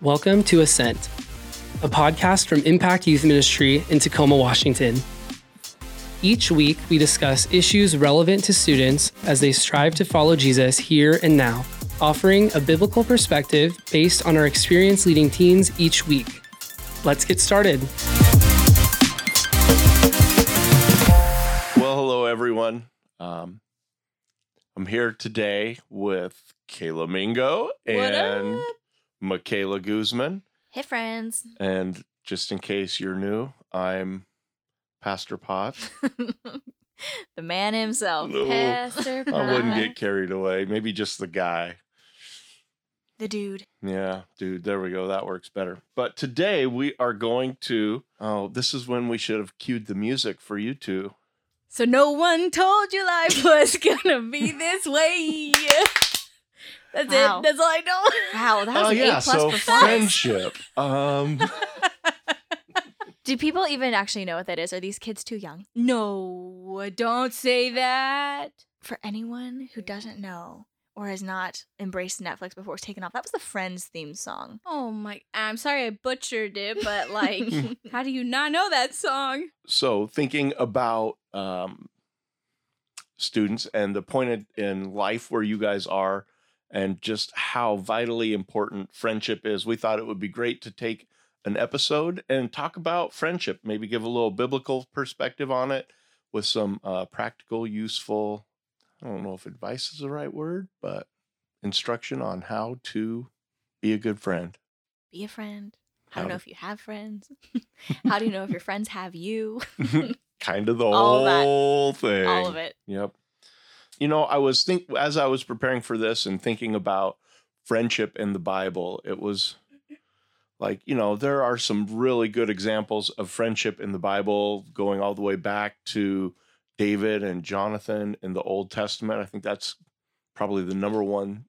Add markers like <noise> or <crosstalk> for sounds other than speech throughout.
Welcome to Ascent, a podcast from Impact Youth Ministry in Tacoma, Washington. Each week, we discuss issues relevant to students as they strive to follow Jesus here and now, offering a biblical perspective based on our experience leading teens each week. Let's get started. Well, hello, everyone. Um, I'm here today with Kayla Mingo and Michaela Guzman. Hey, friends. And just in case you're new, I'm Pastor Pot. <laughs> the man himself, No. Pastor. I wouldn't get carried away. Maybe just the guy. the dude. Yeah, dude, there we go. That works better. But today we are going to. Oh, this is when we should have cued the music for you two. So no one told you life <laughs> was gonna be <laughs> this way. That's Wow. it. That's all I know. Wow, that was Oh an yeah, A plus so performance. friendship. Um, <laughs> Do people even actually know what that is? Are these kids too young? No, don't say that. For anyone who doesn't know or has not embraced Netflix before it's taken off, that was the Friends theme song. Oh my! I'm sorry I butchered it, but like, how do you not know that song? so thinking about um, students and the point in- in life where you guys are and just how vitally important friendship is we thought it would be great to take an episode and talk about friendship maybe give a little biblical perspective on it with some uh, practical useful i don't know if advice is the right word but instruction on how to be a good friend Be a friend. How How do you know if you have friends? <laughs> How do you know if your friends have you? <laughs> kind of the All whole thing All of it. Yep. You know, I was think as I was preparing for this and thinking about friendship in the Bible, it was like, you know, there are some really good examples of friendship in the Bible going all the way back to David and Jonathan in the Old Testament. I think that's probably the number one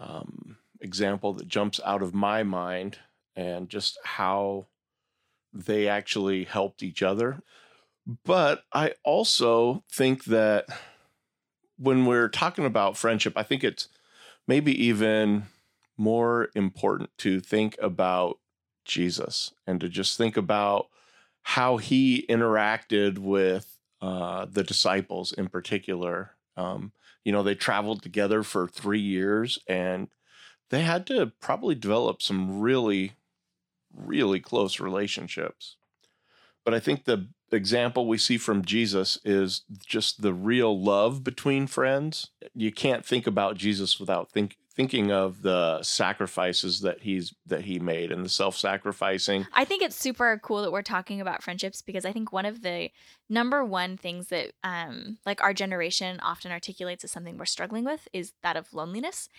um, example that jumps out of my mind and just how they actually helped each other. But I also think that when we're talking about friendship, I think it's maybe even more important to think about Jesus and to just think about how he interacted with uh, the disciples in particular. Um, you know, they traveled together for three years and they had to probably develop some really, really close relationships. But I think the example we see from Jesus is just the real love between friends. You can't think about Jesus without think, thinking of the sacrifices that he's that he made and the self-sacrificing. I think it's super cool that we're talking about friendships because I think one of the number one things that um like our generation often articulates as something we're struggling with is that of loneliness.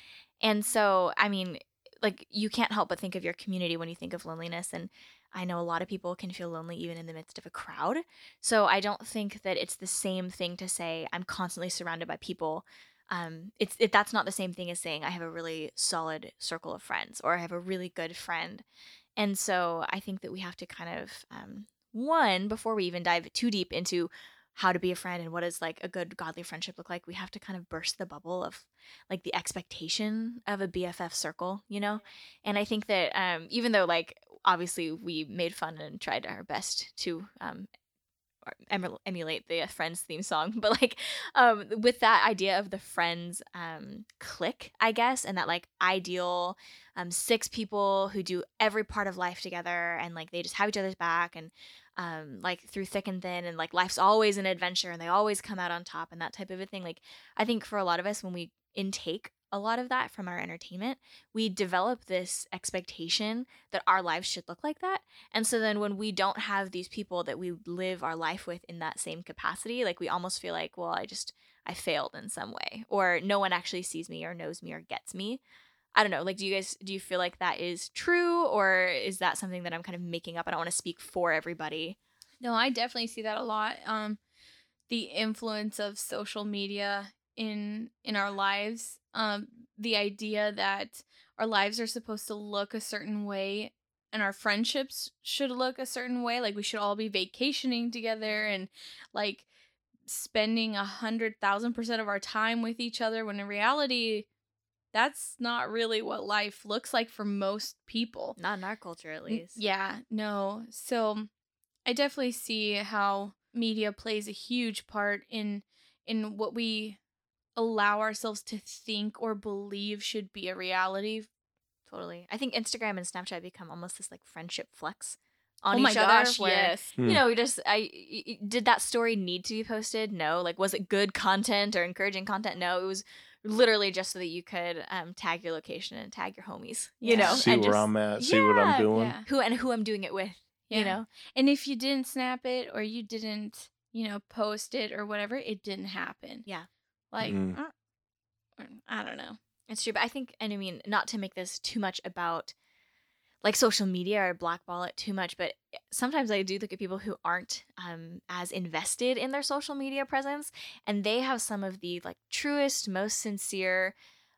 And so, I mean, like you can't help but think of your community when you think of loneliness and I know a lot of people can feel lonely even in the midst of a crowd. So I don't think that it's the same thing to say I'm constantly surrounded by people. Um, it's it, that's not the same thing as saying I have a really solid circle of friends or I have a really good friend. And so I think that we have to kind of um, one before we even dive too deep into how to be a friend and what does like a good godly friendship look like, we have to kind of burst the bubble of like the expectation of a BFF circle, you know. And I think that um, even though like obviously we made fun and tried our best to um, emulate the Friends theme song, <laughs> but like um, with that idea of the Friends um, clique, I guess, and that like ideal um, six people who do every part of life together and like they just have each other's back and um, like through thick and thin and like life's always an adventure and they always come out on top and that type of a thing. Like I think for a lot of us when we intake a lot of that from our entertainment, we develop this expectation that our lives should look like that. And so then when we don't have these people that we live our life with in that same capacity, like we almost feel like, well, I just I failed in some way or no one actually sees me or knows me or gets me. I don't know. Like do you guys do you feel like that is true or is that something that I'm kind of making up? I don't want to speak for everybody. No, I definitely see that a lot. Um, the influence of social media in in our lives. Um, the idea that our lives are supposed to look a certain way and our friendships should look a certain way. Like we should all be vacationing together and like spending a hundred thousand percent of our time with each other when in reality that's not really what life looks like for most people Not in our culture, at N- least. yeah no so i definitely see how media plays a huge part in in what we allow ourselves to think or believe should be a reality Totally. I think Instagram and Snapchat become almost this like friendship flex on oh my each gosh. Where, yes Hmm. You know, we just I did that story need to be posted? No. Like, was it good content or encouraging content? No. It was literally just so that you could um, tag your location and tag your homies. You Yeah. know, see and where just I'm at, see what I'm doing. yeah who and who I'm doing it with. Yeah. You know, And if you didn't snap it or you didn't, you know, post it or whatever, it didn't happen. Yeah. Like, Mm. uh, I don't know. It's true, but I think, and I mean, not to make this too much about like social media or blackball it too much, but sometimes I do look at people who aren't um, as invested in their social media presence, and they have some of the like truest, most sincere,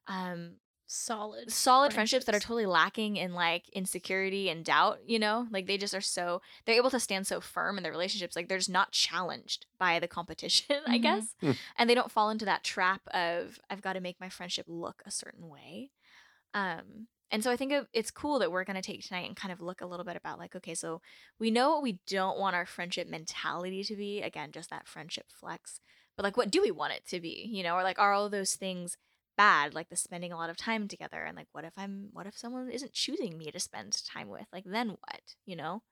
um, Solid. solid friendships that are totally lacking in like insecurity and doubt. You know, like they just are so they're able to stand so firm in their relationships, like they're just not challenged by the competition, <laughs> I Mhm. guess Hmm. and they don't fall into that trap of I've got to make my friendship look a certain way. Um, and so I think it's cool that we're going to take tonight and kind of look a little bit about like, okay, so we know what we don't want our friendship mentality to be. Again, just that friendship flex. But like, what do we want it to be? You know, or like, are all those things bad? Like the spending a lot of time together, and like, what if I'm, what if someone isn't choosing me to spend time with? Like, then what? You know.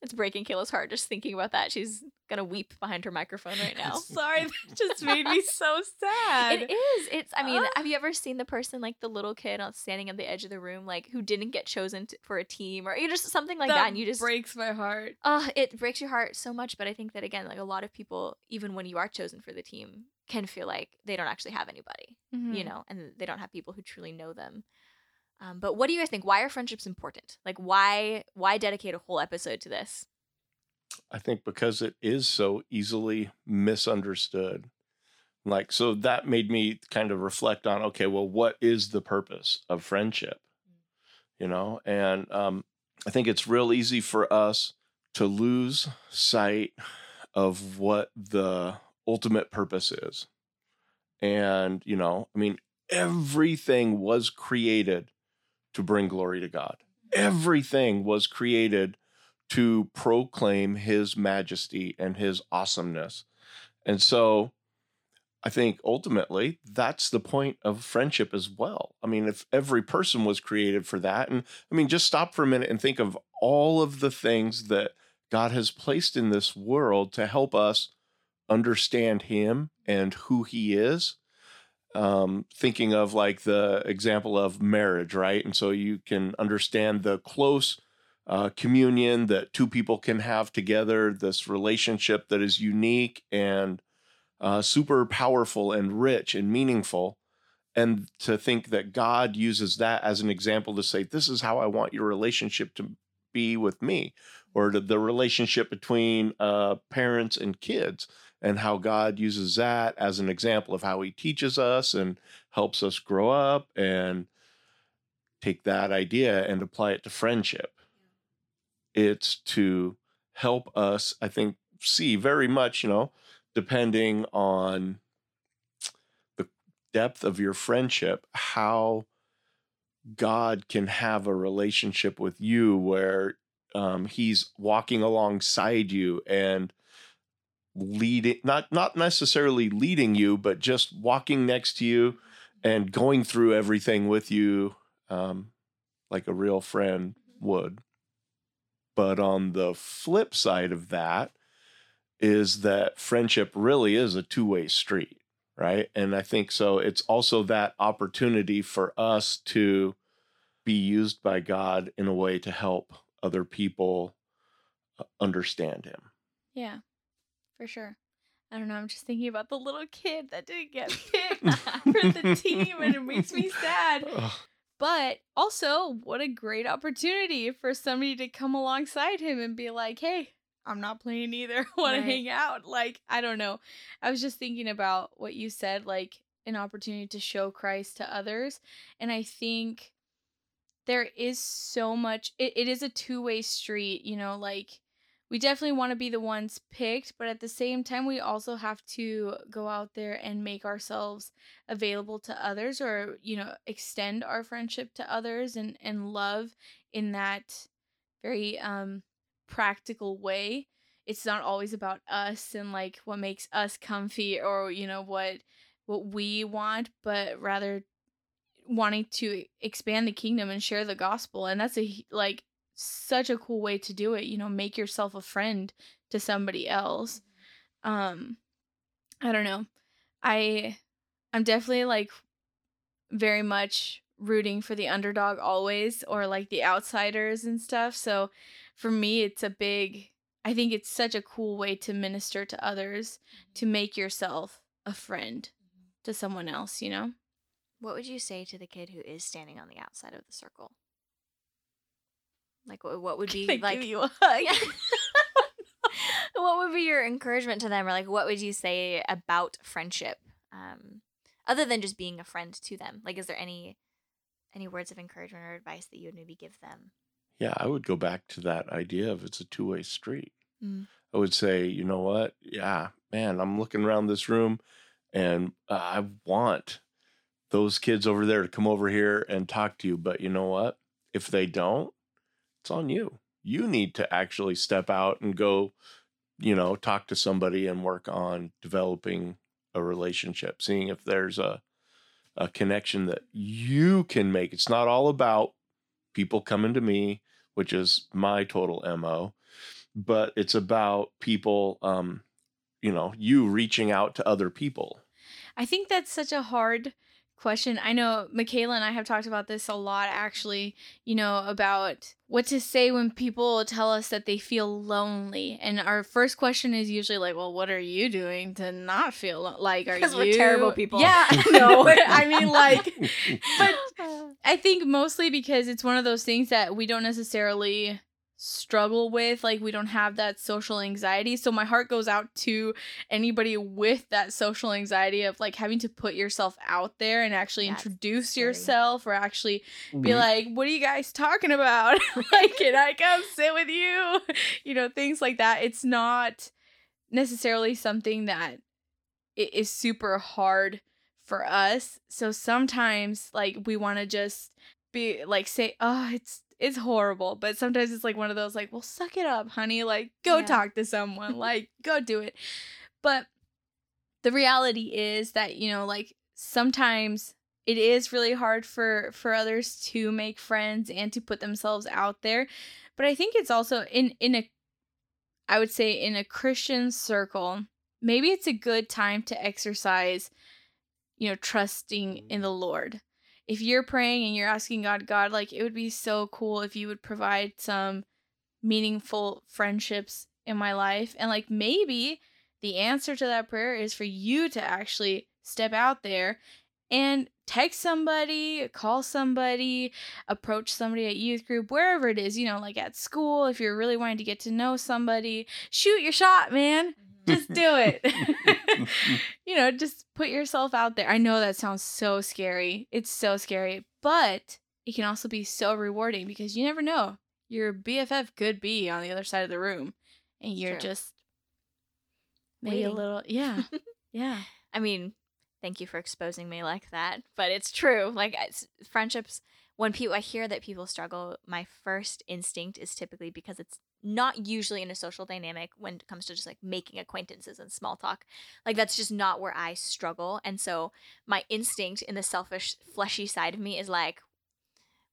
It's breaking Kayla's heart just thinking about that. She's gonna weep behind her microphone right now. <laughs> Sorry, that just made me so sad. It is. It's. I mean, Ah. have you ever seen the person like the little kid standing at the edge of the room, like who didn't get chosen to, for a team, or you just something like that, and you just breaks my heart. uh it breaks your heart so much. But I think that again, like a lot of people, even when you are chosen for the team, can feel like they don't actually have anybody, you Mhm. know, and they don't have people who truly know them. Um, but what do you guys think? Why are friendships important? Like, why why dedicate a whole episode to this? I think because it is so easily misunderstood. Like, so that made me kind of reflect on okay, well, what is the purpose of friendship? You know, and um, I think it's real easy for us to lose sight of what the ultimate purpose is. And, you know, I mean, everything was created to bring glory to God, everything was created to proclaim his majesty and his awesomeness. And so I think ultimately that's the point of friendship as well. I mean, if every person was created for that, and I mean, just stop for a minute and think of all of the things that God has placed in this world to help us understand him and who he is. Um, thinking of like the example of marriage, right? And so you can understand the close uh, communion that two people can have together, this relationship that is unique and uh, super powerful and rich and meaningful. And to think that God uses that as an example to say, this is how I want your relationship to be with me, or the, the relationship between uh, parents and kids, and how God uses that as an example of how he teaches us and helps us grow up and take that idea and apply it to friendship. It's to help us, I think, see very much, you know, depending on the depth of your friendship, how God can have a relationship with you where um, He's walking alongside you and leading, not not necessarily leading you, but just walking next to you and going through everything with you, um, like a real friend would. But on the flip side of that is that friendship really is a two way street, right? And I think so. It's also that opportunity for us to be used by God in a way to help other people uh, understand Him. Yeah, for sure. I don't know. I'm just thinking about the little kid that didn't get <laughs> picked <laughs> for the team, and it makes me sad. But also, what a great opportunity for somebody to come alongside him and be like, hey, I'm not playing either. <laughs> Want Right. to hang out? Like, I don't know. I was just thinking about what you said, like an opportunity to show Christ to others. And I think there is so much, it, it is a two way street, you know, like we definitely want to be the ones picked, but at the same time, we also have to go out there and make ourselves available to others or, you know, extend our friendship to others and, and love in that very um, practical way. It's not always about us and like what makes us comfy or, you know, what what we want, but rather wanting to expand the kingdom and share the gospel. And that's a like such a cool way to do it you know make yourself a friend to somebody else. Mm-hmm. Um i don't know. I i'm definitely like very much rooting for the underdog always or like the outsiders and stuff so for me it's a big i think it's such a cool way to minister to others to mm-hmm. make yourself a friend mm-hmm. to someone else you know What would you say to the kid who is standing on the outside of the circle? Like, what, what would be Can I like? give you a <laughs> hug <laughs> what would be your encouragement to them, or like, what would you say about friendship, um, other than just being a friend to them? Like, is there any any words of encouragement or advice that you would maybe give them? Yeah, I would go back to that idea of it's a two way street. Mm. I would say, you know what? Yeah, man, I'm looking around this room and uh, I want those kids over there to come over here and talk to you. But you know what? If they don't, it's on you. You need to actually step out and go, you know, talk to somebody and work on developing a relationship, seeing if there's a a connection that you can make. It's not all about people coming to me, which is my total MO, but it's about people um you know, you reaching out to other people. I think that's such a hard question. I know Michaela and I have talked about this a lot actually, you know, about what to say when people tell us that they feel lonely. And our first question is usually like, well, what are you doing to not feel lo-? like are you we're terrible people. Yeah, <laughs> <laughs> no. but I mean <laughs> like but I think mostly because it's one of those things that we don't necessarily struggle with like we don't have that social anxiety. So my heart goes out to anybody with that social anxiety of like having to put yourself out there and actually Yeah, introduce scary. yourself or actually Mm-hmm. be like what are you guys talking about? <laughs> Like can i come sit with you? <laughs> You know things like that. It's not necessarily something that it is super hard for us. So sometimes like we want to just be like say oh it's it's horrible but sometimes it's like one of those like well suck it up honey like go Yeah. talk to someone like go do it. But the reality is that you know like sometimes it is really hard for for others to make friends and to put themselves out there but i think it's also in in a i would say in a christian circle maybe it's a good time to exercise you know trusting in the mm. lord if you're praying and you're asking god god like it would be so cool if you would provide some meaningful friendships in my life and like maybe the answer to that prayer is for you to actually step out there and text somebody, call somebody, approach somebody at youth group, wherever it is, you know, like at school, if you're really wanting to get to know somebody, shoot your shot, man. Just do it. <laughs> <laughs> you know, just put yourself out there. I know that sounds so scary. It's so scary, but it can also be so rewarding because you never know. Your BFF could be on the other side of the room and you're True. just maybe a little, yeah. <laughs> yeah. I mean, thank you for exposing me like that, but it's true. Like friendships, when people I hear that people struggle, my first instinct is typically because it's not usually in a social dynamic when it comes to just like making acquaintances and small talk. Like that's just not where I struggle, and so my instinct in the selfish, fleshy side of me is like.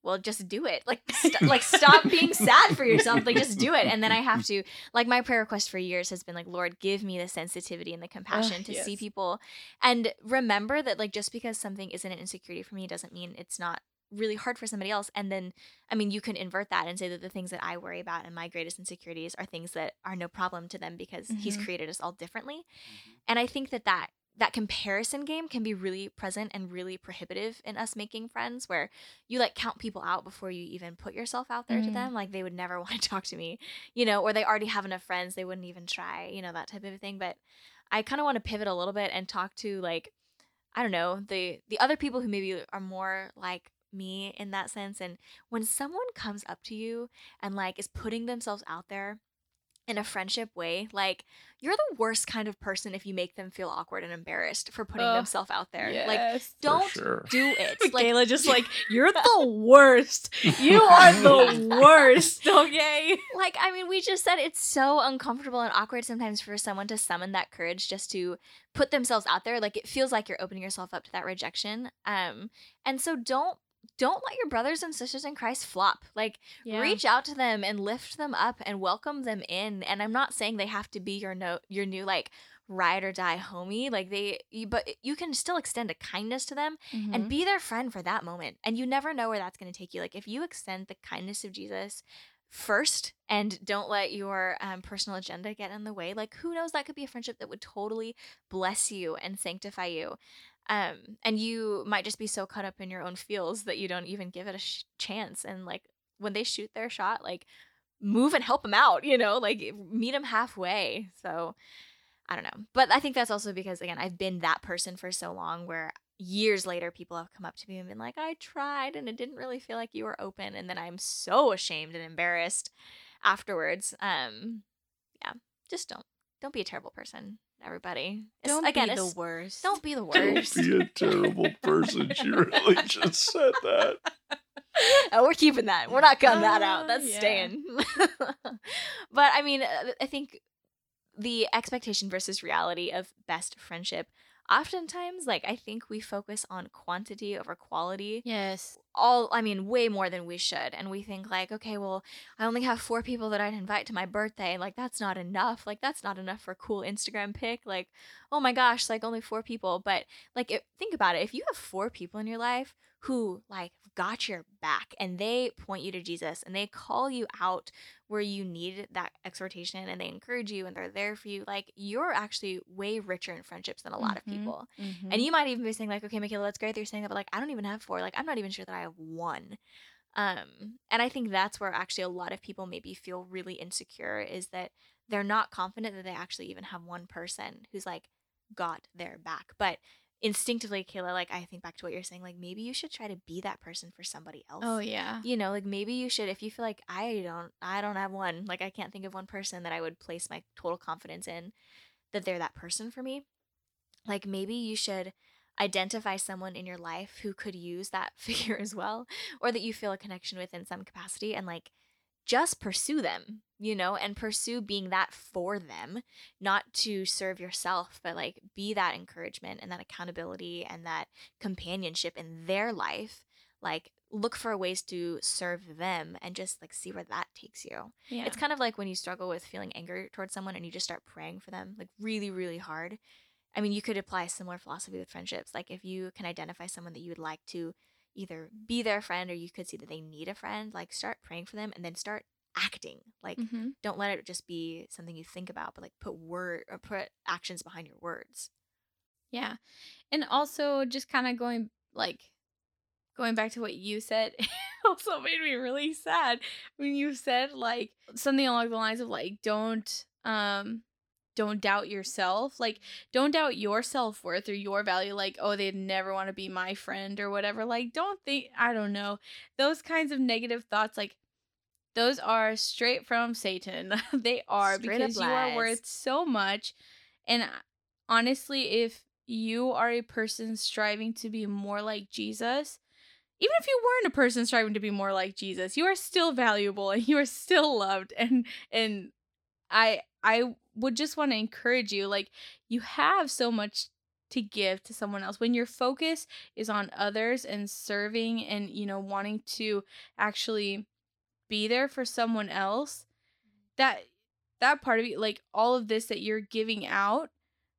Well, just do it. Like, st- <laughs> like stop being sad for yourself. Like, just do it. And then I have to, like, my prayer request for years has been like, Lord, give me the sensitivity and the ah, compassion to see people and remember that like just because something isn't an insecurity for me doesn't mean it's not really hard for somebody else and then i mean you can invert that and say that the things that i worry about and my greatest insecurities are things that are no problem to them because he's Mhm. created us all differently and i think that that that comparison game can be really present and really prohibitive in us making friends where you like count people out before you even put yourself out there to Mhm. them like they would never <laughs> want to talk to me you know or they already have enough friends they wouldn't even try you know that type of thing but I kind of want to pivot a little bit and talk to like I don't know, the the other people who maybe are more like me in that sense and when someone comes up to you and like is putting themselves out there in a friendship way, like you're the worst kind of person if you make them feel awkward and embarrassed for putting Ugh, themselves out there. Like don't sure. do it. <laughs> Like Michaela just like <laughs> you're the worst. You are the <laughs> worst. Okay. like I mean, we just said it's so uncomfortable and awkward sometimes for someone to summon that courage just to put themselves out there. Like it feels like you're opening yourself up to that rejection. Um, and so don't don't let your brothers and sisters in Christ flop. Like reach out to them and lift them up and welcome them in. And I'm not saying they have to be your no your new like ride or die homie. Like they, you, but you can still extend a kindness to them Mm-hmm. and be their friend for that moment. And you never know where that's going to take you. Like if you extend the kindness of Jesus first and don't let your um, personal agenda get in the way, like who knows, that could be a friendship that would totally bless you and sanctify you. Um, and you might just be so caught up in your own feels that you don't even give it a sh- chance. And like when they shoot their shot, like move and help them out, you know, like meet them halfway. So I don't know. But I think that's also because, again, I've been that person for so long where years later people have come up to me and been like, I tried and it didn't really feel like you were open. And then I'm so ashamed and embarrassed afterwards. Um, yeah, just don't. Don't be a terrible person, everybody. It's- Don't again, be the worst. Don't be the <laughs> worst. Don't be a terrible person. She really <laughs> just said that. oh, we're keeping that. We're not cutting that out. Uh, That's yeah. staying. <laughs> but I mean, uh, I think the expectation versus reality of best friendship. Oftentimes, like I think we focus on quantity over quality. Yes. All I mean, way more than we should. And we think like, okay, well, I only have four people that I'd invite to my birthday. Like that's not enough. Like that's not enough for a cool Instagram pic. Like, oh my gosh, like only four people. But like, it, think about it. If you have four people in your life who like got your back and they point you to Jesus and they call you out where you need that exhortation and they encourage you and they're there for you, like you're actually way richer in friendships than a lot of Mhm. people. Mm-hmm. And you might even be saying like, okay, Michaela, that's great that you're saying that, but like I don't even have four. Like I'm not even sure that I have one. Um, and I think that's where actually a lot of people maybe feel really insecure is that they're not confident that they actually even have one person who's like got their back. But instinctively, Kayla, like I think back to what you're saying, like maybe you should try to be that person for somebody else oh yeah. you know like maybe you should if you feel like i don't i don't have one like i can't think of one person that i would place my total confidence in that they're that person for me like maybe you should identify someone in your life who could use that <laughs> figure as well or that you feel a connection with in some capacity and like just pursue them you know and pursue being that for them not to serve yourself but like be that encouragement and that accountability and that companionship in their life. Like look for ways to serve them and just like see where that takes you. Yeah. it's kind of like when you struggle with feeling anger towards someone and you just start praying for them like really really hard. I mean you could apply a similar philosophy with friendships. Like if you can identify someone that you would like to either be their friend or you could see that they need a friend like start praying for them and then start acting like Mhm. don't let it just be something you think about but like put word or put actions behind your words Yeah. And also just kind of going like going back to what you said <laughs> also made me really sad when you said like something along the lines of like don't um don't doubt yourself like don't doubt your self-worth or your value like oh they'd never want to be my friend or whatever like don't think i don't know those kinds of negative thoughts like those are straight from satan. <laughs> They are Straight because you are worth so much and uh, honestly if you are a person striving to be more like jesus even if you weren't a person striving to be more like jesus you are still valuable and you are still loved and and i i would just want to encourage you like you have so much to give to someone else. When your focus is on others and serving and you know wanting to actually be there for someone else that that part of you like all of this that you're giving out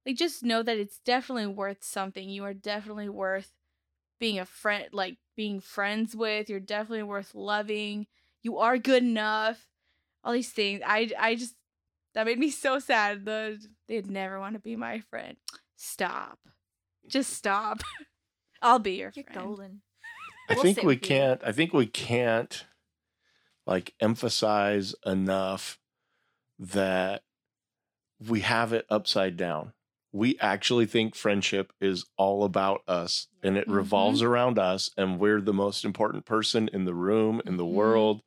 like just know that it's definitely worth something. You are definitely worth being a friend like being friends with. You're definitely worth loving. You are good enough. All these things. I i just that made me so sad the they'd never want to be my friend stop just stop <laughs> i'll be your you're friend golden I We'll think we can't. I think we can't like emphasize enough that we have it upside down. We actually think friendship is all about us and it Mm-hmm. revolves around us, and we're the most important person in the room, in the Mm-hmm. Mhm. world,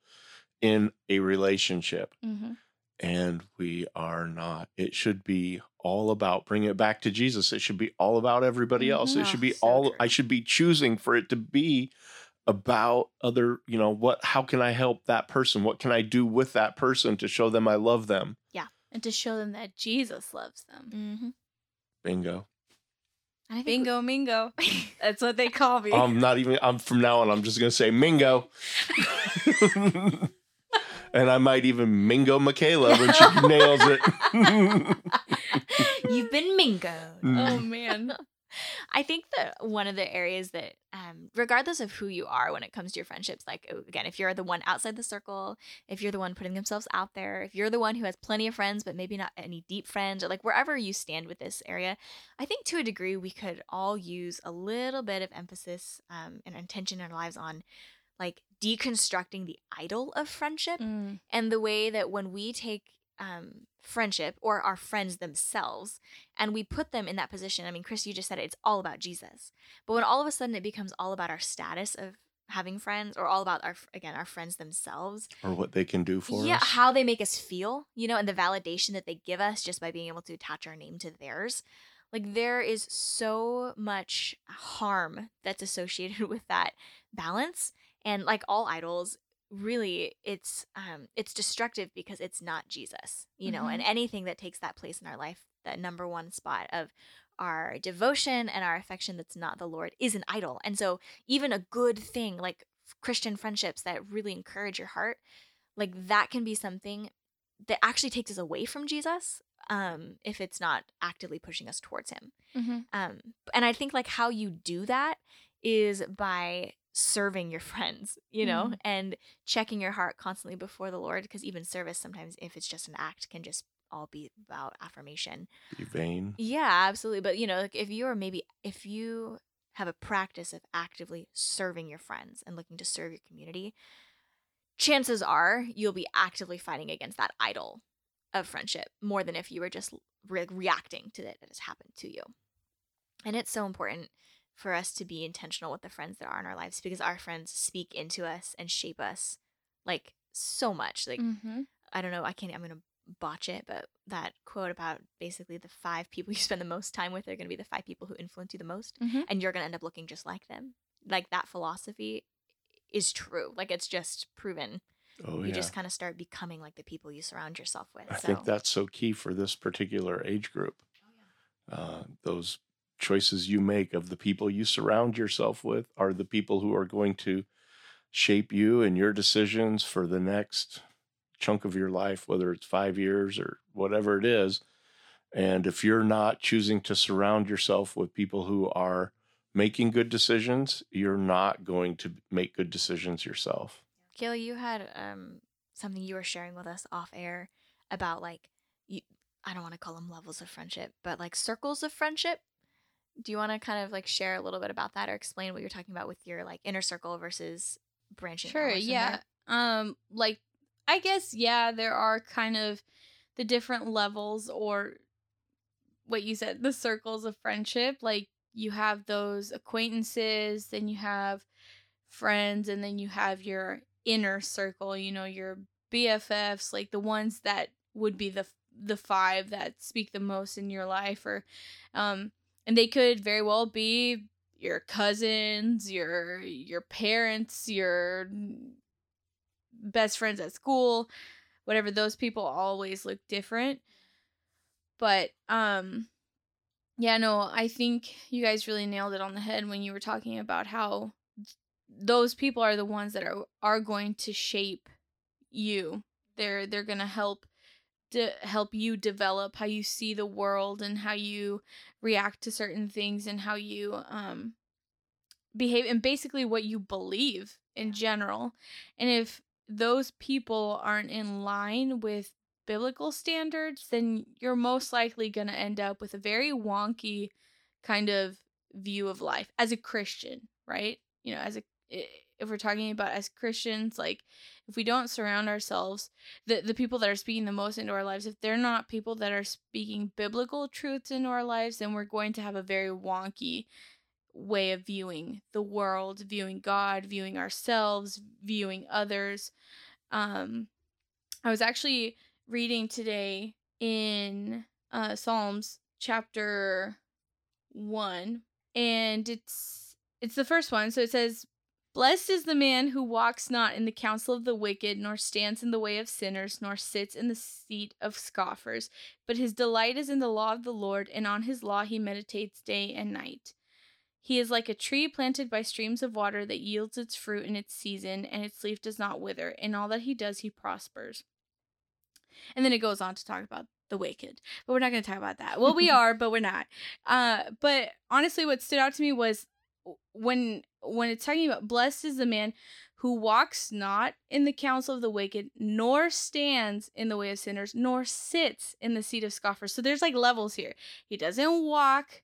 in a relationship. Mhm. And we are not. It should be all about bring it back to Jesus. It should be all about everybody else. It Mhm. should be So all true. I should be choosing for it to be about other, you know, what how can I help that person? What can I do with that person to show them I love them? Yeah. And to show them that Jesus loves them. Mm-hmm. Bingo. And I think Bingo, mingo. <laughs> That's what they call me. I'm not even I'm from now on I'm just going to say Mingo. <laughs> and I might even Mingo Michaela when she <laughs> nails it. <laughs> You've been mingo. Mm. oh man. <laughs> I think that one of the areas that, um, regardless of who you are when it comes to your friendships, like oh, again, if you're the one outside the circle, if you're the one putting themselves out there, if you're the one who has plenty of friends but maybe not any deep friends, or like wherever you stand with this area, I think to a degree we could all use a little bit of emphasis um, and intention in our lives on like deconstructing the idol of friendship Mm. and the way that when we take um, friendship or our friends themselves and we put them in that position i mean chris you just said it, it's all about jesus but when all of a sudden it becomes all about our status of having friends or all about our again our friends themselves or what they can do for yeah us. Yeah, how they make us feel you know and the validation that they give us just by being able to attach our name to theirs like there is so much harm that's associated <laughs> with that balance and like all idols really it's um it's destructive because it's not jesus you know and anything that takes that place in our life that number one spot of our devotion and our affection that's not the lord is an idol. And so even a good thing like christian friendships that really encourage your heart like that can be something that actually takes us away from jesus um if it's not actively pushing us towards him. Mhm. um and i think like how you do that is by serving your friends you know Mhm. and checking your heart constantly before the lord because even service sometimes if it's just an act can just all be about affirmation Be vain. yeah absolutely but you know like if you're maybe if you have a practice of actively serving your friends and looking to serve your community chances are you'll be actively fighting against that idol of friendship more than if you were just re- reacting to it that has happened to you and it's so important for us to be intentional with the friends that are in our lives because our friends speak into us and shape us like so much like Mhm. I don't know, I can't I'm gonna botch it, but that quote about basically the five people <laughs> you spend the most time with are gonna be the five people who influence you the most, Mhm. and you're gonna end up looking just like them. Like that philosophy is true. Like it's just proven. Oh you yeah. just kind of start becoming like the people you surround yourself with. I so think that's so key for this particular age group. Uh, those choices you make of the people you surround yourself with are the people who are going to shape you and your decisions for the next chunk of your life, whether it's five years or whatever it is. And if you're not choosing to surround yourself with people who are making good decisions, you're not going to make good decisions yourself. Kayla, you had um something you were sharing with us off air about like you I don't want to call them levels of friendship, but like circles of friendship. Do you want to kind of like share a little bit about that or explain what you're talking about with your like inner circle versus branching? Sure, yeah. Um like I guess yeah, there are kind of the different levels or what you said, the circles of friendship. Like you have those acquaintances, then you have friends, and then you have your inner circle, you know, your BFFs, like the ones that would be the the five that speak the most in your life or um and they could very well be your cousins, your your parents, your best friends at school, whatever those people always look different. But um yeah, no, I think you guys really nailed it on the head when you were talking about how those people are the ones that are are going to shape you. They're they're going to help to help you develop how you see the world and how you react to certain things and how you um behave and basically what you believe in general. And if those people aren't in line with biblical standards, then you're most likely going to end up with a very wonky kind of view of life as a Christian, right? You know, as a i- if we're talking about as Christians, like if we don't surround ourselves, the the people that are speaking the most into our lives, if they're not people that are speaking biblical truths into our lives, then we're going to have a very wonky way of viewing the world, viewing God, viewing ourselves, viewing others. Um, I was actually reading today in uh, Psalms chapter one, and it's it's the first one. So it says, "Blessed is the man who walks not in the counsel of the wicked, nor stands in the way of sinners, nor sits in the seat of scoffers. But his delight is in the law of the Lord, and on his law he meditates day and night." He is like a tree planted by streams of water that yields its fruit in its season, and its leaf does not wither. In all that he does, he prospers. And then it goes on to talk about the wicked, but we're not going to talk about that. Well, we <laughs> are, but we're not. Uh, but honestly, what stood out to me was when when it's talking about blessed is the man who walks not in the counsel of the wicked, nor stands in the way of sinners, nor sits in the seat of scoffers. So there's like levels here. He doesn't walk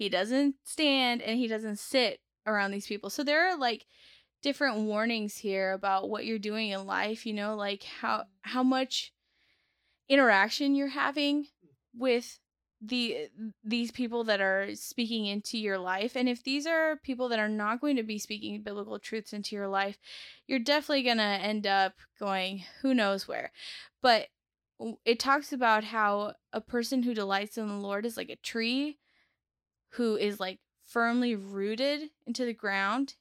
he doesn't stand and he doesn't sit around these people. So there are like different warnings here about what you're doing in life, you know, like how how much interaction you're having with the these people that are speaking into your life and if these are people that are not going to be speaking biblical truths into your life you're definitely going to end up going who knows where but it talks about how a person who delights in the lord is like a tree who is like firmly rooted into the ground,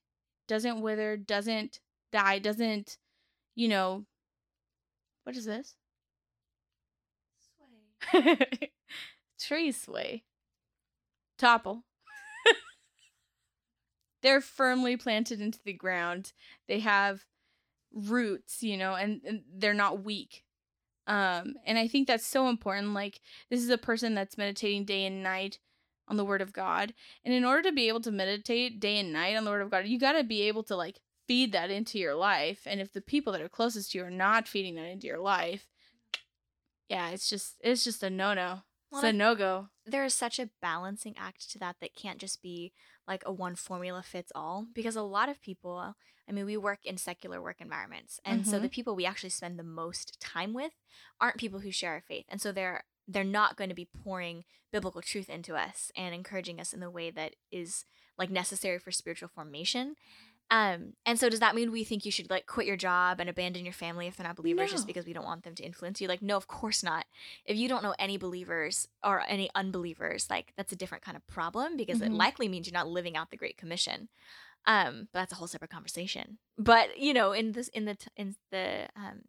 doesn't wither, doesn't die, doesn't, you know, what is this? <laughs> Tree sway. Topple. They're firmly planted into the ground. They have roots, you know, and, and they're not weak. Um, and I think that's so important. Like, this is a person that's meditating day and night on the word of God. And in order to be able to meditate day and night on the word of God, you got to be able to like feed that into your life. And if the people that are closest to you are not feeding that into your life, yeah, it's just it's just a It's a no-go. There is such a balancing act to that that can't just be like a one formula fits all because a lot of people, I mean, we work in secular work environments. And mm-hmm. so the people we actually spend the most time with aren't people who share our faith. And so they're they're not going to be pouring biblical truth into us and encouraging us in the way that is like necessary for spiritual formation. Um, and so does that mean we think you should like quit your job and abandon your family if they're not believers no. just because we don't want them to influence you? Like, no, of course not. If you don't know any believers or any unbelievers, like that's a different kind of problem because mm-hmm. it likely means you're not living out the Great Commission. Um, but that's a whole separate conversation. But you know, in this, in the, in the, um,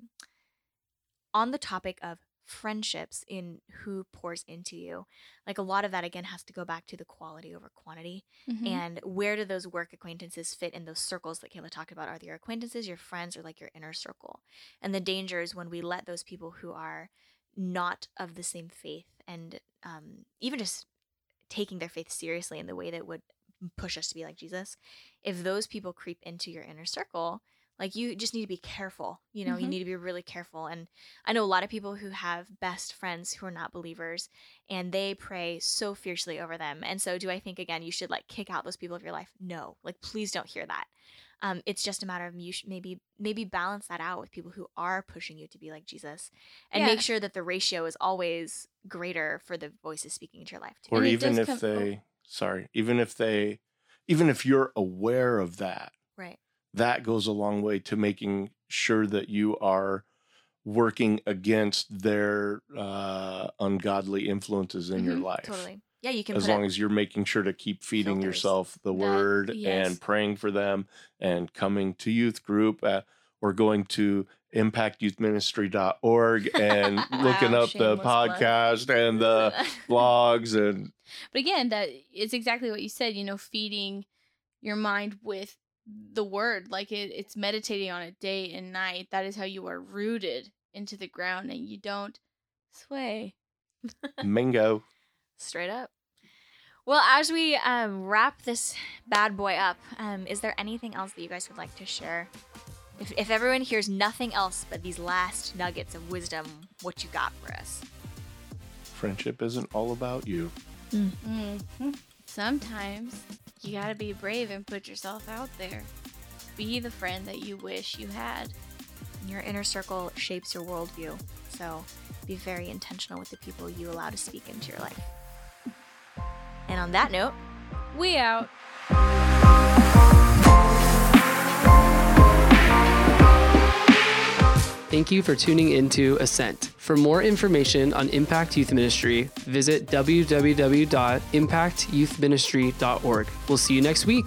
on the topic of friendships in who pours into you. Like a lot of that again has to go back to the quality over quantity. Mm-hmm. And where do those work acquaintances fit in those circles that Kayla talked about? Are they your acquaintances, your friends, or like your inner circle? And the danger is when we let those people who are not of the same faith and um, even just taking their faith seriously in the way that would push us to be like Jesus, if those people creep into your inner circle, like you just need to be careful you know mm-hmm. you need to be really careful and i know a lot of people who have best friends who are not believers and they pray so fiercely over them and so do i think again you should like kick out those people of your life no like please don't hear that um, it's just a matter of you should maybe maybe balance that out with people who are pushing you to be like jesus and yeah. make sure that the ratio is always greater for the voices speaking into your life too. or even if come- they oh. sorry even if they even if you're aware of that right that goes a long way to making sure that you are working against their uh, ungodly influences in mm-hmm, your life. Totally. Yeah, you can. As long as you're making sure to keep feeding filters. yourself the that, word yes. and praying for them and coming to youth group uh, or going to impactyouthministry.org and <laughs> wow, looking up the podcast blood. and the <laughs> blogs and but again that is exactly what you said you know feeding your mind with the word like it, it's meditating on it day and night. That is how you are rooted into the ground and you don't sway. <laughs> Mingo. Straight up. Well as we um, wrap this bad boy up um, is there anything else that you guys would like to share? If, if everyone hears nothing else but these last nuggets of wisdom what you got for us? Friendship isn't all about you. Mm-hmm. Sometimes you gotta be brave and put yourself out there. Be the friend that you wish you had. Your inner circle shapes your worldview, so be very intentional with the people you allow to speak into your life. And on that note, we out. Thank you for tuning into Ascent. For more information on Impact Youth Ministry, visit www.impactyouthministry.org. We'll see you next week.